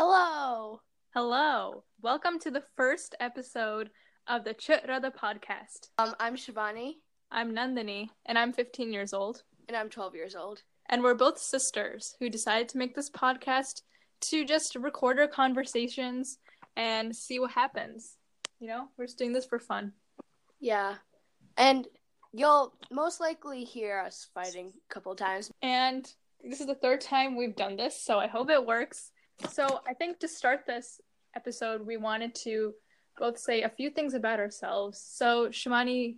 Hello. Hello. Welcome to the first episode of the Chh Radha podcast. Um, I'm Shivani, I'm Nandini, and I'm 15 years old. and I'm 12 years old. And we're both sisters who decided to make this podcast to just record our conversations and see what happens. You know, we're just doing this for fun. Yeah. And you'll most likely hear us fighting a couple times. And this is the third time we've done this, so I hope it works. So I think to start this episode, we wanted to both say a few things about ourselves. So Shivani,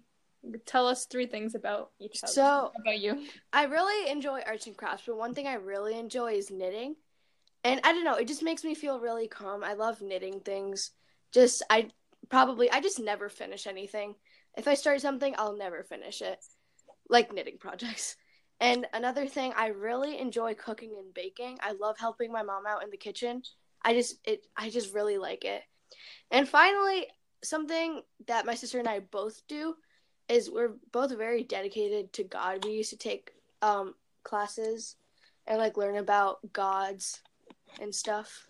tell us three things about each other. So- about you. I really enjoy arts and crafts, but one thing I really enjoy is knitting. And I don't know, it just makes me feel really calm. I love knitting things. Just I probably I just never finish anything. If I start something, I'll never finish it. Like knitting projects. And another thing, I really enjoy cooking and baking. I love helping my mom out in the kitchen. I just it I just really like it. And finally, something that my sister and I both do is we're both very dedicated to God. We used to take um classes and like learn about gods and stuff.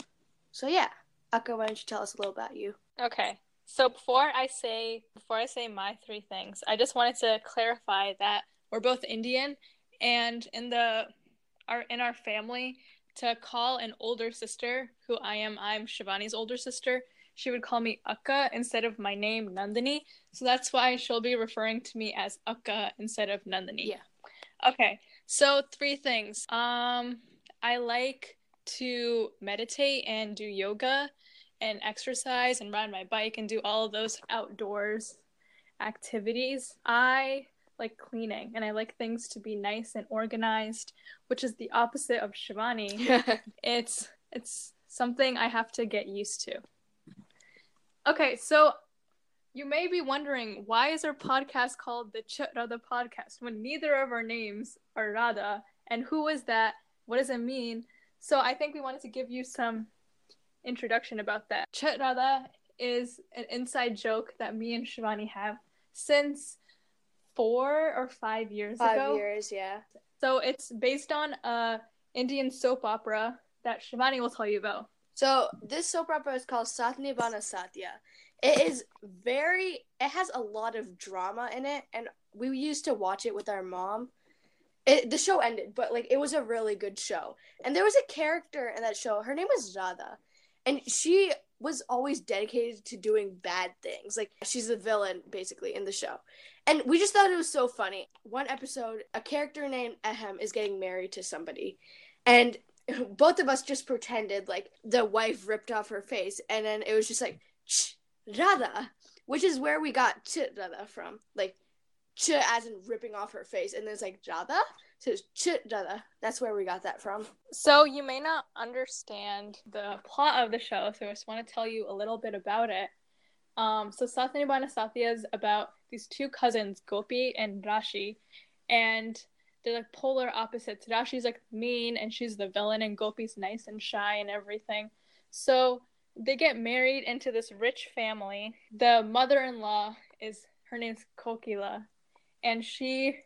So yeah, Akka, why don't you tell us a little about you? Okay. So before I say before I say my three things, I just wanted to clarify that we're both Indian and in the our in our family to call an older sister who I am I'm Shivani's older sister, she would call me Akka instead of my name Nandini. So that's why she'll be referring to me as Akka instead of Nandini. Yeah. Okay. So three things. Um I like to meditate and do yoga and exercise and ride my bike and do all of those outdoors activities. I like cleaning and I like things to be nice and organized, which is the opposite of Shivani. it's it's something I have to get used to. Okay, so you may be wondering why is our podcast called the Chh Radha podcast when neither of our names are Radha and who is that? What does it mean? So I think we wanted to give you some introduction about that. Chh Radha is an inside joke that me and Shivani have since four or five years Five ago. years, yeah. So it's based on a Indian soap opera that Shivani will tell you about. So this soap opera is called Saath Nibhaana Saathiya. It is very it has a lot of drama in it and we used to watch it with our mom. It, the show ended, but like it was a really good show. And there was a character in that show. Her name was Radha. And she was always dedicated to doing bad things. Like she's the villain basically in the show. And we just thought it was so funny. One episode, a character named Ahem is getting married to somebody. And both of us just pretended like the wife ripped off her face and then it was just like ch Radha, which is where we got ch Radha from. Like ch as in ripping off her face and then it's like Radha. It's. That's where we got that from. So you may not understand the plot of the show, so I just want to tell you a little bit about it. Um, so Satyanibana Satya is about these two cousins, Gopi and Rashi, and they're like polar opposites. Rashi's like mean and she's the villain, and Gopi's nice and shy and everything. So they get married into this rich family. The mother-in-law is her name's Kokila, and she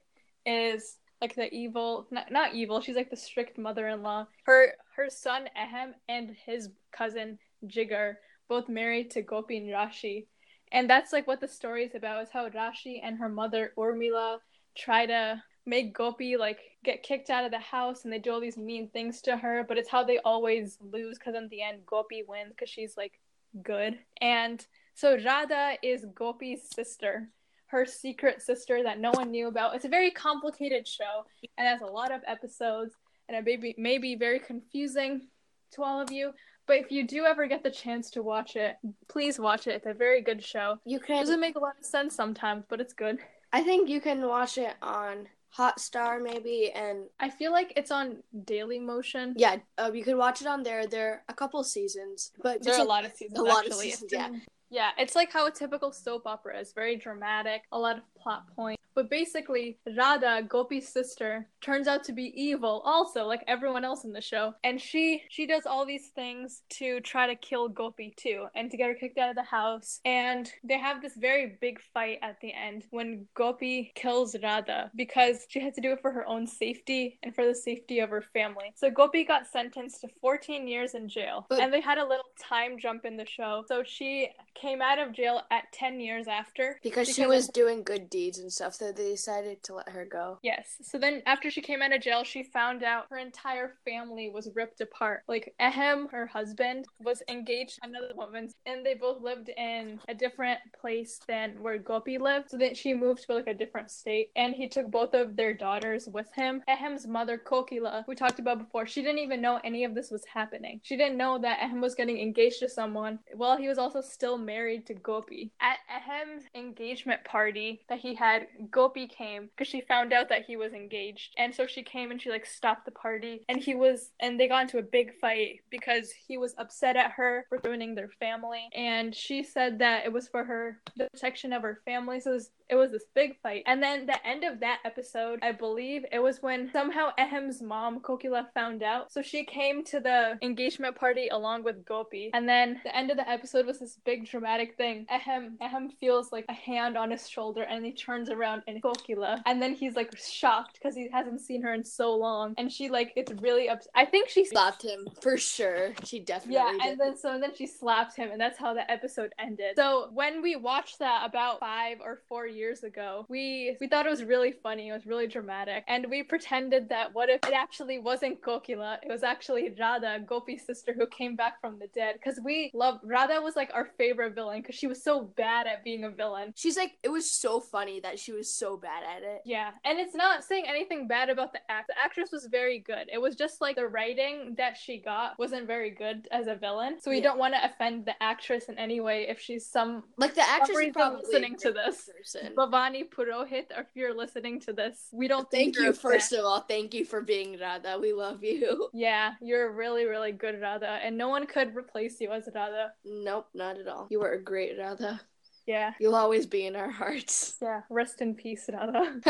is like the evil not, not evil she's like the strict mother-in-law. Her her son ahem and his cousin jigar both married to gopi and rashi. And that's like what the story is about is how rashi and her mother urmila try to make gopi like get kicked out of the house and they do all these mean things to her but it's how they always lose because in the end gopi wins because she's like good. And so radha is gopi's sister her secret sister that no one knew about. It's a very complicated show and has a lot of episodes and it may be, may be very confusing to all of you. But if you do ever get the chance to watch it, please watch it. It's a very good show. You It can doesn't make a lot of sense sometimes, but it's good. I think you can watch it on Hotstar maybe and I feel like it's on Dailymotion. yeah, uh, you could watch it on there. There are a couple seasons, but There are a lot of seasons a lot of seasons, yeah. Yeah, it's like how a typical soap opera is very dramatic, a lot of plot point. But basically, Radha, Gopi's sister, turns out to be evil also, like everyone else in the show. And she she does all these things to try to kill Gopi too, and to get her kicked out of the house. And they have this very big fight at the end when Gopi kills Radha because she had to do it for her own safety and for the safety of her family. So Gopi got sentenced to 14 years in jail. But- and they had a little time jump in the show. So she came out of jail at 10 years after Because she Because was doing good deeds and stuff, so they decided to let her go. Yes. So then after she came out of jail, she found out her entire family was ripped apart. Like Ahem, her husband, was engaged to another woman and they both lived in a different place than where Gopi lived. So then she moved to like a different state and he took both of their daughters with him. Ahem's mother, Kokila, we talked about before, she didn't even know any of this was happening. She didn't know that Ahem was getting engaged to someone while he was also still married to Gopi. At Ahem's engagement party that he had, Gopi came because she found out that he was engaged. And so she came and she like stopped the party and he was and they got into a big fight because he was upset at her for ruining their family and she said that it was for her the protection of her family. So it was, it was this big fight. And then the end of that episode, I believe it was when somehow Ahem's mom, Kokila, found out. So she came to the engagement party along with Gopi. And then the end of the episode was this big dramatic thing. Ahem Ahem feels like a hand on his shoulder and he turns around and Kokila. And then he's like shocked because he hasn't seen her in so long. And she like it's really upset. I think she Slapped him for sure. She definitely yeah, did. and then so and then she slapped him, and that's how the episode ended. So when we watched that about five or four years ago, we we thought it was really funny. It was really dramatic, and we pretended that what if it actually wasn't Kokila? It was actually Radha, Gopi's sister, who came back from the dead. Because we loved Radha was like our favorite villain because she was so bad at being a villain. She's like, it was so funny that she was so bad at it. Yeah, and it's not saying anything bad about the act. The actress was very good. It was just like the writing that she got wasn't very good as a villain. So we Yeah. don't want to offend the actress in any way if she's some Like the actress is probably listening to this. Person. Bhavani Purohit, or if you're listening to this, we don't Thank you, first of all. Thank you for being Radha. We love you. Yeah, you're really, really good, Radha, and no one could replace you as Radha. Nope, not at all. You were a great Radha. Yeah, You'll always be in our hearts. yeah. Rest in peace, Radha.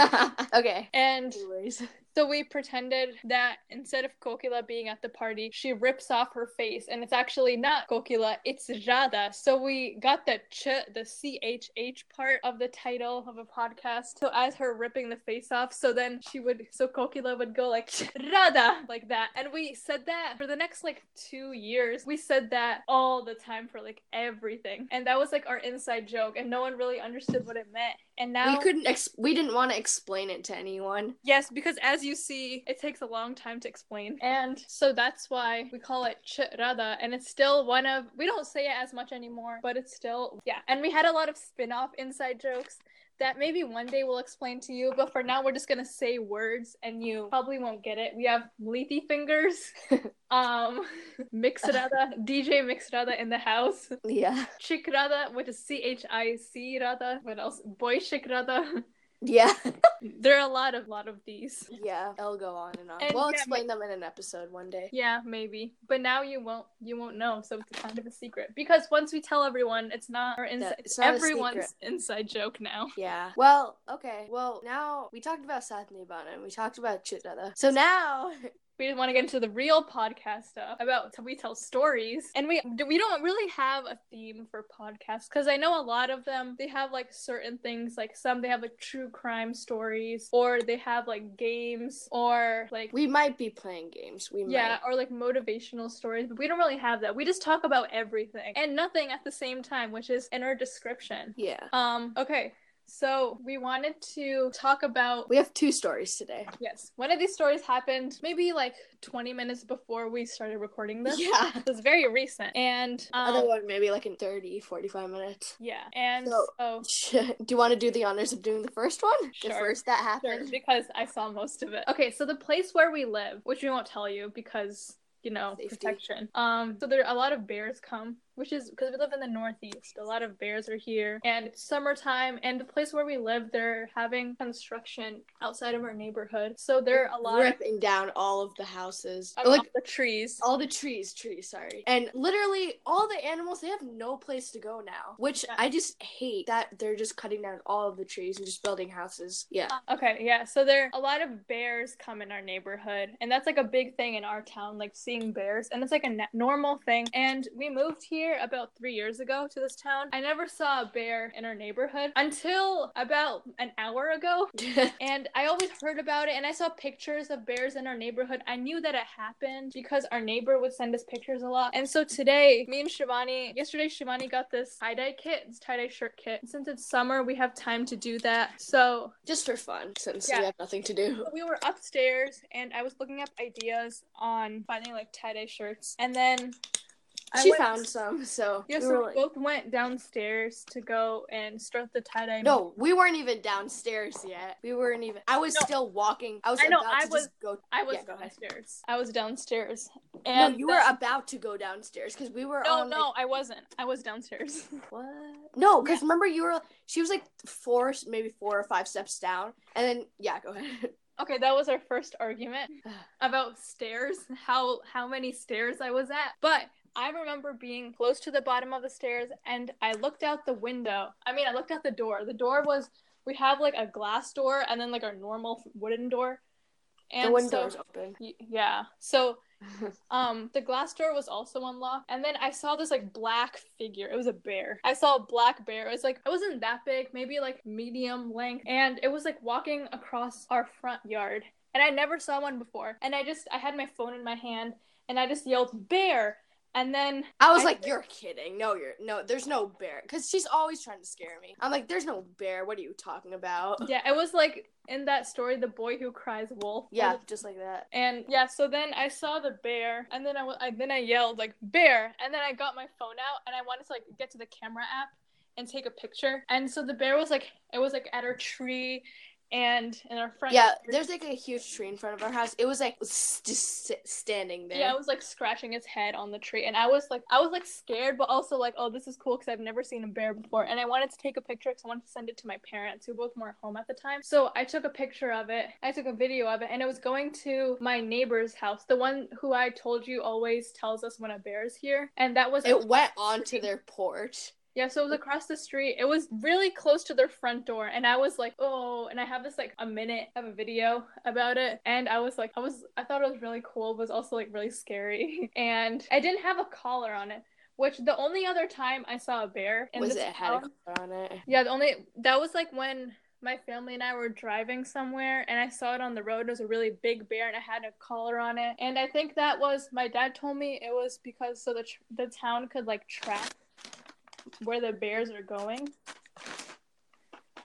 okay. And Anyways. So we pretended that instead of Kokila being at the party, she rips off her face, and it's actually not Kokila, it's Jada. So we got the ch, the C H H part of the title of a podcast. So as her ripping the face off, so then she would, so Kokila would go like Radha, like that, and we said that for the next like two years. We said that all the time for like everything, and that was like our inside joke, and no one really understood what it meant. And now we couldn't ex- we didn't want to explain it to anyone. Yes, because as you see, it takes a long time to explain. And so that's why we call it Chh Radha. And it's still one of, we don't say it as much anymore, but it's still, yeah. And we had a lot of spin off inside jokes that maybe one day we'll explain to you. But for now, we're just going to say words and you probably won't get it. We have Leafy Fingers, um, Mixrada, DJ Mixrada in the house, Yeah. Chikrada, which is C H I C Rada. What else? Boy Chikrada. Yeah. there are a lot of lot of these. yeah. I'll go on and on. And we'll yeah, explain them in an episode one day. Yeah, maybe. But now you won't you won't know, so it's kind of a secret. Because once we tell everyone, it's not our inside it's not everyone's inside joke now. Yeah. Well, okay. Well, now we talked about Saath Nibhaana and we talked about Chh Radha. So now We just want to get into the real podcast stuff about we tell stories, and we we don't really have a theme for podcasts because I know a lot of them they have like certain things like some they have like true crime stories or they have like games or like we might be playing games. We Yeah, or like motivational stories, but we don't really have that. We just talk about everything and nothing at the same time, which is in our description. Yeah. Um, okay. So we wanted to talk about We have two stories today. yes, one of these stories happened maybe like 20 minutes before we started recording this. Yeah. It was very recent. And um, Other one maybe like in 30, 45 minutes. yeah. And So- so do you want to do the honors of doing the first one? The first that Sure, happened? because I saw most of it. Okay, so the place where we live, which we won't tell you because you know Safety. protection. Um, so there a lot of bears come which is because we live in the Northeast. A lot of bears are here, and it's summertime. And the place where we live, they're having construction outside of our neighborhood, so there are a lot of ripping down all of the houses, like the trees. all the trees, trees. Sorry, and literally all the animals they have no place to go now, which Yeah. I just hate that they're just cutting down all of the trees and just building houses. Yeah, uh, Okay, yeah. So there a lot of bears come in our neighborhood, and that's like a big thing in our town, like seeing bears, and it's like a normal thing. And we moved here about three years ago to this town. I never saw a bear in our neighborhood until about an hour ago. And I always heard about it, and I saw pictures of bears in our neighborhood. I knew that it happened because our neighbor would send us pictures a lot. And so today, me and Shivani, yesterday, Shivani got this tie dye kit, this tie dye shirt kit. Since it's summer, we have time to do that. So just for fun, since Yeah. we have nothing to do. we were upstairs and I was looking up ideas on finding like tie dye shirts, and then she went- found some, so Yeah, we so we like- both went downstairs to go and start the tie dye. No, we weren't even downstairs yet. We weren't even. I was No. still walking. I was I know, about I to was- go. I was Yeah, downstairs. I was downstairs, No, and you then- were about to go downstairs because we were No, on. no, I wasn't. I was downstairs. What? No, because remember you were. She was like four, maybe four or five steps down, and then yeah, go ahead. okay, that was our first argument about stairs. How how many stairs I was at, but. I remember being close to the bottom of the stairs and I looked out the window. I mean, I looked out the door. The door was, we have like a glass door and then like our normal wooden door. And the window so- was open. Yeah. So um the glass door was also unlocked and then I saw this like black figure. It was a bear. I saw a black bear. It was like it wasn't that big, maybe like medium length and it was like walking across our front yard. And I never saw one before. And I just I had my phone in my hand and I just yelled bear and then I was I- like, "You're kidding! No, you're no. There's no bear." Because she's always trying to scare me. I'm like, "There's no bear. What are you talking about?" yeah, it was like in that story the boy who cries wolf. Yeah, just like that. And yeah, so then I saw the bear, and then I, I then I yelled like bear, and then I got my phone out, and I wanted to like get to the camera app and take a picture. And so the bear was like, it was like at our tree, and in our front. Yeah, there's like a huge tree in front of our house. It was like just standing there. Yeah, it was like scratching its head on the tree, and I was like, I was like scared, but also like, oh, this is cool because I've never seen a bear before, and I wanted to take a picture because I wanted to send it to my parents who both weren't home at the time. So I took a picture of it, I took a video of it, and it was going to my neighbor's house, the one who I told you always tells us when a bear is here, and that was It went onto their porch. Yeah, so it was across the street. It was really close to their front door. And I was like, oh, and I have this like a minute of a video about it. And I was like, I was, I thought it was really cool, but it was also like really scary. And I didn't have a collar on it, which the only other time I saw a bear in Was this it had a collar on it? yeah, the only, that was like when my family and I were driving somewhere and I saw it on the road. It was a really big bear and I had a collar on it. And I think that was, my dad told me it was because so the, tr- the town could like track where the bears are going.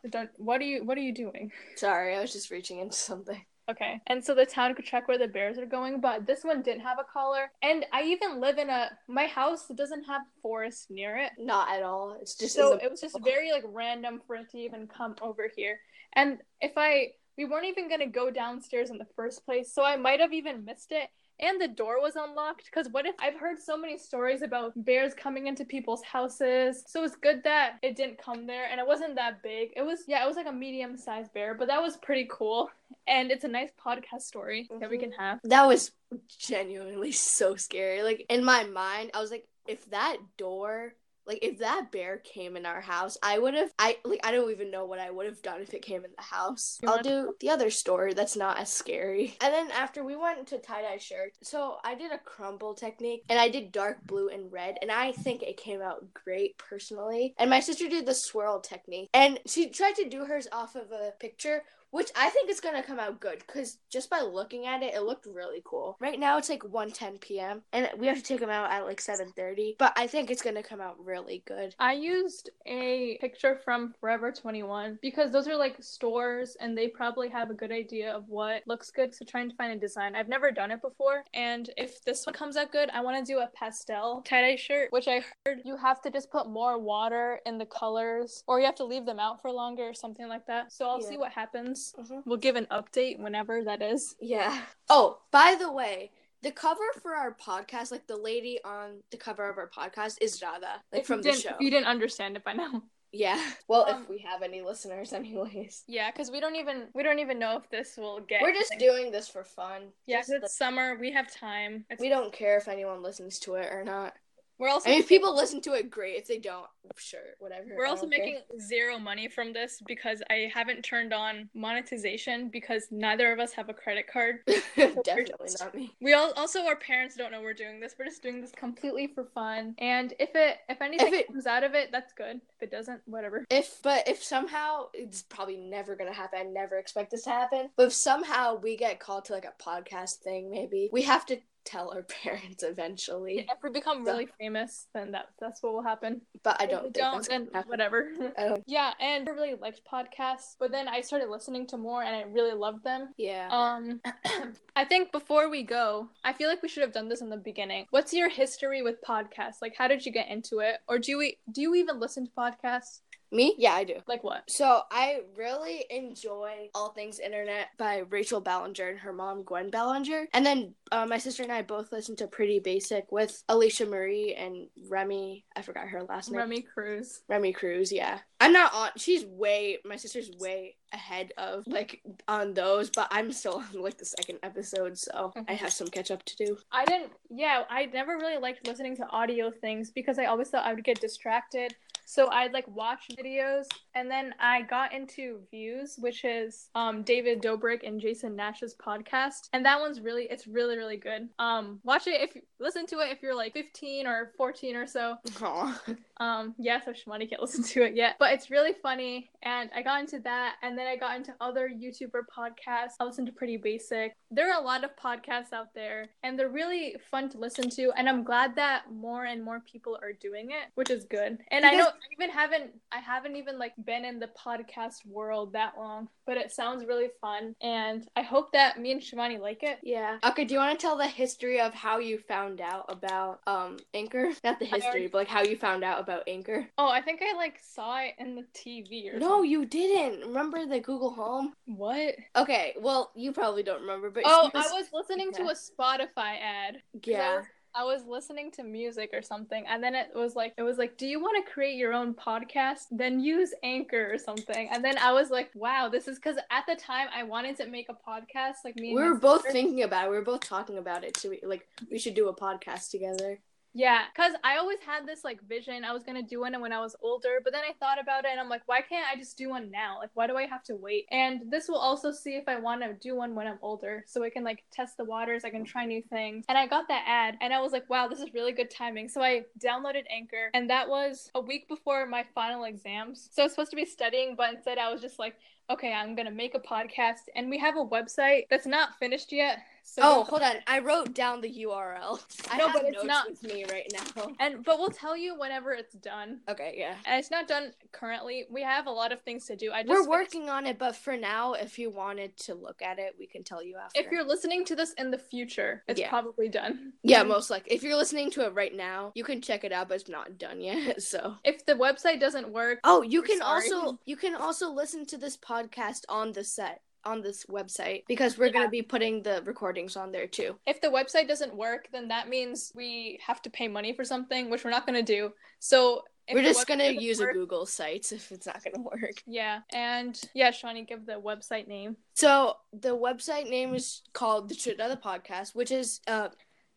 Don't, what are you what are you doing? Sorry, I was just reaching into something. Okay. And so the town could check where the bears are going, but this one didn't have a collar. And I even live in a my house doesn't have forest near it. Not at all. It's just so it was just very like random for it to even come over here and if i we weren't even going to go downstairs in the first place so i might have even missed it and the door was unlocked? Because what if i've heard so many stories about bears coming into people's houses. So it's good that it didn't come there and it wasn't that big. It was yeah it was like a medium sized bear but that was pretty cool. And it's a nice podcast story that we can mm-hmm. have. That was genuinely so scary. Like in my mind, I was like, if that door, like if that bear came in our house, I would have. I like I don't even know what I would have done if it came in the house. I'll do the other story that's not as scary. And then after we went to tie dye shirts, so I did a crumble technique, and I did dark blue and red, and I think it came out great personally. And my sister did the swirl technique, and she tried to do hers off of a picture which I think is gonna come out good because just by looking at it, it looked really cool. Right now it's like 1:10 p.m. and we have to take them out at like 7:30, but I think it's gonna come out really good. I used a picture from Forever 21 because those are like stores and they probably have a good idea of what looks good. So trying to find a design. I've never done it before. And if this one comes out good, I want to do a pastel tie-dye shirt, which I heard you have to just put more water in the colors or you have to leave them out for longer or something like that. So I'll Yeah. see what happens. Mhm. We'll give an update whenever that is. Yeah. Oh, by the way, the cover for our podcast, like the lady on the cover of our podcast, is Radha, like If from the show. You didn't understand it by now. Yeah. Well, Um, if we have any listeners, anyways. Yeah, because we don't even we don't even know if this will get. We're just anything. doing this for fun. Yeah, it's summer. We have time. It's, we don't care if anyone listens to it or not. We're also I mean, if people listen to it, great. If they don't, sure, whatever. We're also don't care. making zero money from this because I haven't turned on monetization because neither of us have a credit card. definitely just- not me. We all also our parents don't know we're doing this. We're just doing this completely for fun. And if it if anything it- comes out of it, that's good. If it doesn't, whatever. If but if somehow it's probably never gonna happen. I never expect this to happen. But if somehow we get called to like a podcast thing, maybe we have to tell our parents eventually. If we become really famous, then that that's what will happen. But I don't think don't, then whatever. Don't. yeah, and I really liked podcasts, but then I started listening to more and I really loved them. Yeah. Um, I think before we go, I feel like we should have done this in the beginning. What's your history with podcasts? Like, how did you get into it, or do we do you even listen to podcasts? Me? Yeah, I do. Like what? So I really enjoy All Things Internet by Rachel Ballinger and her mom Gwen Ballinger, and then uh, my sister and I both listen to Pretty Basic with Alisha Marie and Remi. I forgot her last name. Remi Cruz. Remi Cruz. Yeah, I'm not on. She's way. My sister's way ahead of like on those, but I'm still on like the second episode, so I have some catch up to do. I didn't. Yeah, I never really liked listening to audio things because I always thought I would get distracted. So I'd like watch videos, and then I got into Views, which is um David Dobrik and Jason Nash's podcast, and that one's really it's really really good. Um, watch it if listen to it if you're like 15 or 14 or so. Aw. Um, yeah, so Shivani can't listen to it yet, but it's really funny, and I got into that, and then I got into other YouTuber podcasts. I listened to Pretty Basic. There are a lot of podcasts out there, and they're really fun to listen to, and I'm glad that more and more people are doing it, which is good. And I know I even haven't, I haven't even like been in the podcast world that long, but it sounds really fun, and I hope that me and Shivani like it. Yeah. Okay, do you want to tell the history of how you found out about um Anchor? Not the I already- history, but like how you found out about Anchor. Oh, I think I like saw it in the TV or No, something. you didn't. Remember the Google Home? What? Okay, well, you probably don't remember, but Oh, she I was listening to a Spotify ad. Yeah. I was listening to music or something, and then it was like, it was like, do you want to create your own podcast? Then use Anchor or something. And then I was like, wow, this is because at the time I wanted to make a podcast, like me. We were both sister. thinking about it. We were both talking about it. So we like we should do a podcast together. Yeah, because I always had this like vision. I was gonna do one when I was older, but then I thought about it and I'm like, why can't I just do one now? Like, why do I have to wait? And this will also see if I want to do one when I'm older, so I can like test the waters. I can try new things. And I got that ad, and I was like, wow, this is really good timing. So I downloaded Anchor, and that was a week before my final exams. So I was supposed to be studying, but instead I was just like. Okay, I'm gonna make a podcast, and we have a website that's not finished yet. So oh, hold on. I wrote down the URL. I No, but it's not- with me right now. and but we'll tell you whenever it's done. Okay, yeah. And it's not done currently. We have a lot of things to do. I just We're working on it, but for now, if you wanted to look at it, we can tell you after. If you're listening to this in the future, it's Yeah. probably done. yeah, most likely. If you're listening to it right now, you can check it out, but it's not done yet. So. If the website doesn't work, Oh, you can sorry. also you can also listen to this podcast on the set on this website because we're gonna be putting the recordings on there too. if the website doesn't work, then that means we have to pay money for something, which we're not going to do. So if we're just gonna use work- a Google site if it's not gonna work. Yeah, and yeah, Shawnee, give the website name. So the website name is called the Shit the Podcast, which is uh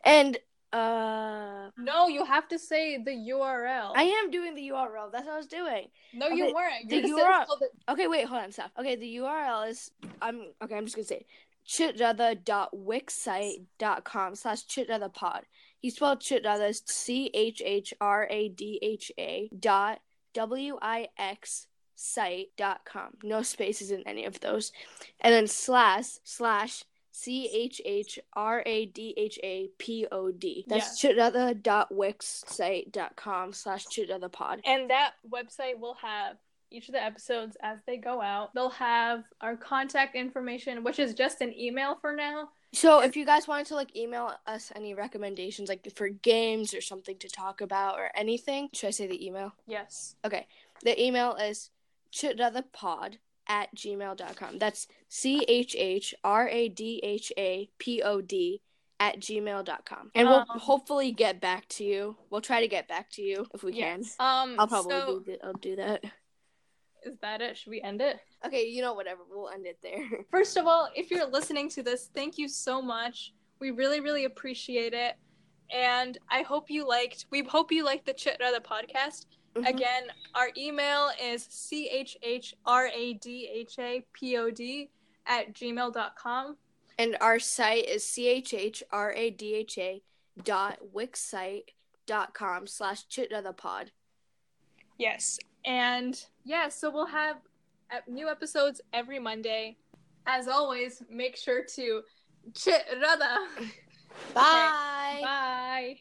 and uh No, you have to say the URL. I am doing the URL. That's what I was doing. no, you weren't. the You said URL the- Okay, wait, hold on, stop. Okay, the URL is I'm okay, I'm just gonna say chhradha.wixsite.com slash chhradha He spelled chhradha as C H H R A D H A dot W I X site.com. No spaces in any of those. And then slash slash C H H R A D H A P O D. That's chhradha.wixsite.com slash chhradha And that website will have each of the episodes as they go out. They'll have our contact information, which is just an email for now. So if you guys wanted to like email us any recommendations like for games or something to talk about or anything, should I say the email? Yes. Okay. The email is chhradhapod at gmail.com. That's C H H R A D H A P O D at gmail.com. And we'll Um, hopefully get back to you. We'll try to get back to you if we Yes. can. Um, I'll probably so, do, I'll do that. is that it? Should we end it? Okay, you know, whatever. We'll end it there. First of all, if you're listening to this, thank you so much. We really, really appreciate it. And I hope you liked, we hope you liked the Chit the podcast. Mhm. Again, our email is chhradhapod at gmail.com. And our site is chhradha dot wixsite dot com slash chhradhapod. Yes. And yeah, so we'll have uh, new episodes every Monday. As always, make sure to chh radha. Bye. Bye.